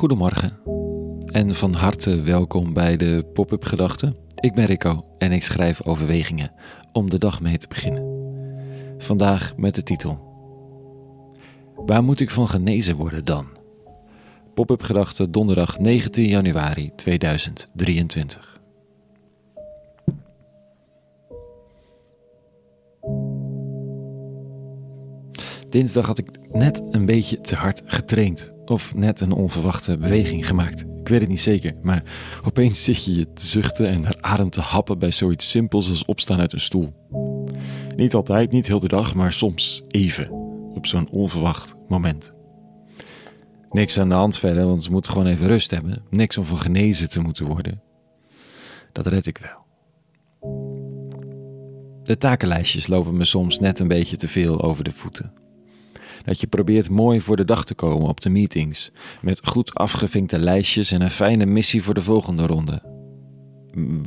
Goedemorgen en van harte welkom bij de Pop-up Gedachten. Ik ben Rico en ik schrijf overwegingen om de dag mee te beginnen. Vandaag met de titel: Waar moet ik van genezen worden dan? Pop-up Gedachten donderdag 19 januari 2023. Dinsdag had ik net een beetje te hard getraind. Of net een onverwachte beweging gemaakt. Ik weet het niet zeker, maar opeens zit je je te zuchten en naar adem te happen bij zoiets simpels als opstaan uit een stoel. Niet altijd, niet heel de dag, maar soms even. Op zo'n onverwacht moment. Niks aan de hand verder, want ze moeten gewoon even rust hebben. Niks om van genezen te moeten worden. Dat red ik wel. De takenlijstjes lopen me soms net een beetje te veel over de voeten. Dat je probeert mooi voor de dag te komen op de meetings, met goed afgevinkte lijstjes en een fijne missie voor de volgende ronde.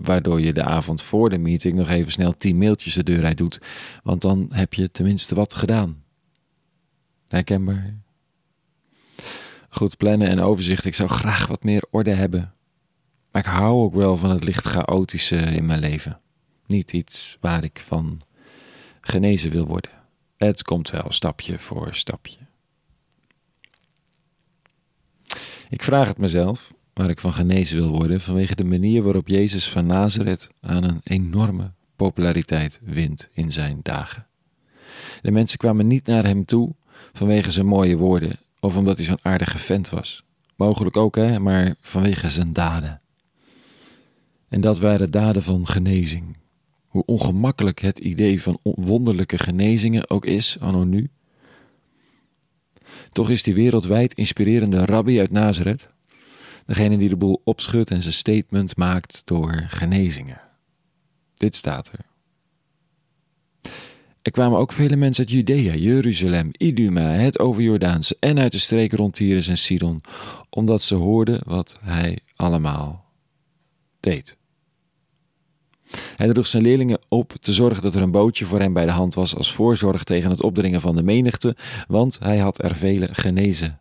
Waardoor je de avond voor de meeting nog even snel tien mailtjes de deur uit doet, want dan heb je tenminste wat gedaan. Herkenbaar? Goed plannen en overzicht, ik zou graag wat meer orde hebben. Maar ik hou ook wel van het licht chaotische in mijn leven. Niet iets waar ik van genezen wil worden. Het komt wel stapje voor stapje. Ik vraag het mezelf waar ik van genezen wil worden vanwege de manier waarop Jezus van Nazareth aan een enorme populariteit wint in zijn dagen. De mensen kwamen niet naar hem toe vanwege zijn mooie woorden of omdat hij zo'n aardige vent was. Mogelijk ook, hè, maar vanwege zijn daden. En dat waren daden van genezing, hoe ongemakkelijk het idee van wonderlijke genezingen ook is, anno nu. Toch is die wereldwijd inspirerende rabbi uit Nazareth degene die de boel opschudt en zijn statement maakt door genezingen. Dit staat er. Er kwamen ook vele mensen uit Judea, Jeruzalem, Iduma, het overjordaanse en uit de streken rond Tyrus en Sidon, omdat ze hoorden wat hij allemaal deed. Hij droeg zijn leerlingen op te zorgen dat er een bootje voor hem bij de hand was als voorzorg tegen het opdringen van de menigte, want hij had er vele genezen.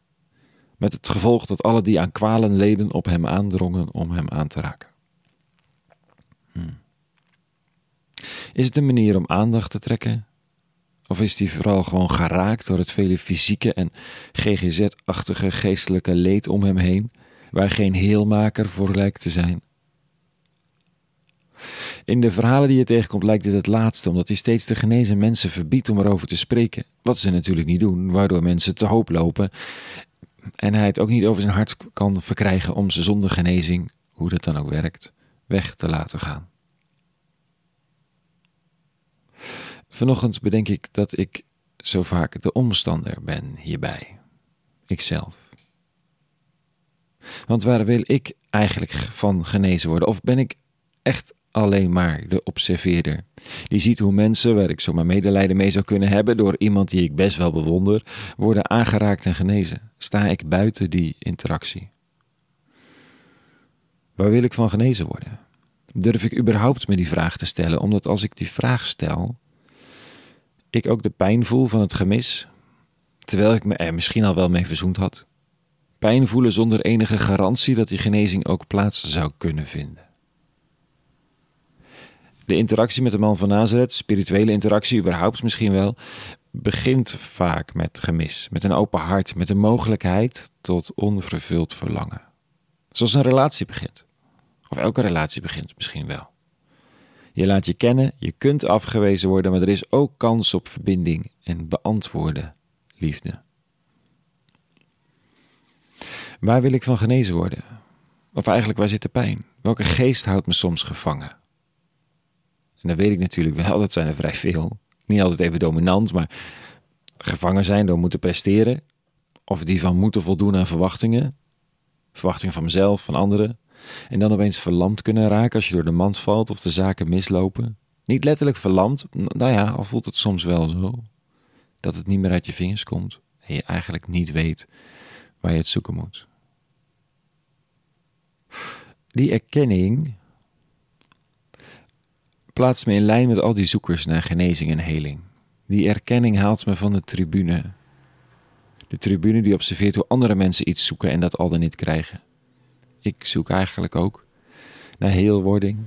Met het gevolg dat alle die aan kwalen leden op hem aandrongen om hem aan te raken. Hmm. Is het een manier om aandacht te trekken? Of is hij vooral gewoon geraakt door het vele fysieke en GGZ-achtige geestelijke leed om hem heen, waar geen heelmaker voor lijkt te zijn? In de verhalen die je tegenkomt lijkt dit het laatste, omdat hij steeds de genezen mensen verbiedt om erover te spreken. Wat ze natuurlijk niet doen, waardoor mensen te hoop lopen. En hij het ook niet over zijn hart kan verkrijgen om ze zonder genezing, hoe dat dan ook werkt, weg te laten gaan. Vanochtend bedenk ik dat ik zo vaak de omstander ben hierbij. Ikzelf. Want waar wil ik eigenlijk van genezen worden? Of ben ik echt alleen maar de observeerder. Die ziet hoe mensen, waar ik zomaar medelijden mee zou kunnen hebben door iemand die ik best wel bewonder, worden aangeraakt en genezen. Sta ik buiten die interactie? Waar wil ik van genezen worden? Durf ik überhaupt me die vraag te stellen? Omdat als ik die vraag stel, ik ook de pijn voel van het gemis, terwijl ik me er misschien al wel mee verzoend had. Pijn voelen zonder enige garantie dat die genezing ook plaats zou kunnen vinden. De interactie met de man van Nazareth, spirituele interactie überhaupt misschien wel, begint vaak met gemis, met een open hart, met een mogelijkheid tot onvervuld verlangen. Zoals een relatie begint. Of elke relatie begint misschien wel. Je laat je kennen, je kunt afgewezen worden, maar er is ook kans op verbinding en beantwoorden liefde. Waar wil ik van genezen worden? Of eigenlijk waar zit de pijn? Welke geest houdt me soms gevangen? En dat weet ik natuurlijk wel, dat zijn er vrij veel. Niet altijd even dominant, maar gevangen zijn door moeten presteren. Of die van moeten voldoen aan verwachtingen. Verwachtingen van mezelf, van anderen. En dan opeens verlamd kunnen raken als je door de mand valt of de zaken mislopen. Niet letterlijk verlamd, nou ja, al voelt het soms wel zo. Dat het niet meer uit je vingers komt en je eigenlijk niet weet waar je het zoeken moet. Die erkenning plaatst me in lijn met al die zoekers naar genezing en heling. Die erkenning haalt me van de tribune. De tribune die observeert hoe andere mensen iets zoeken en dat al dan niet krijgen. Ik zoek eigenlijk ook naar heelwording.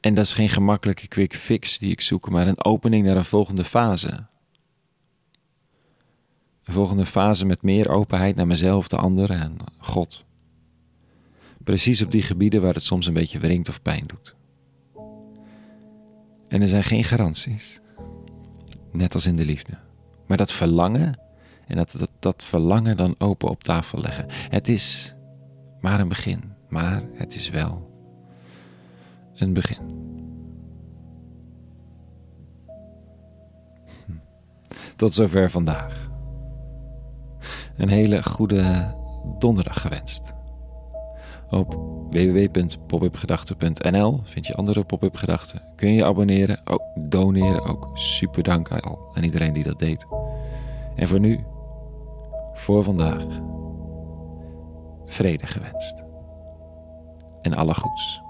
En dat is geen gemakkelijke quick fix die ik zoek, maar een opening naar een volgende fase. Een volgende fase met meer openheid naar mezelf, de anderen en God. Precies op die gebieden waar het soms een beetje wringt of pijn doet. En er zijn geen garanties. Net als in de liefde. Maar dat verlangen en dat, dat, dat verlangen dan open op tafel leggen. Het is maar een begin, maar het is wel een begin. Hm. Tot zover vandaag. Een hele goede donderdag gewenst. Op www.popupgedachten.nl vind je andere pop-up gedachten. Kun je abonneren, ook doneren, ook super dank al aan iedereen die dat deed. En voor nu, voor vandaag, vrede gewenst. En alle goeds.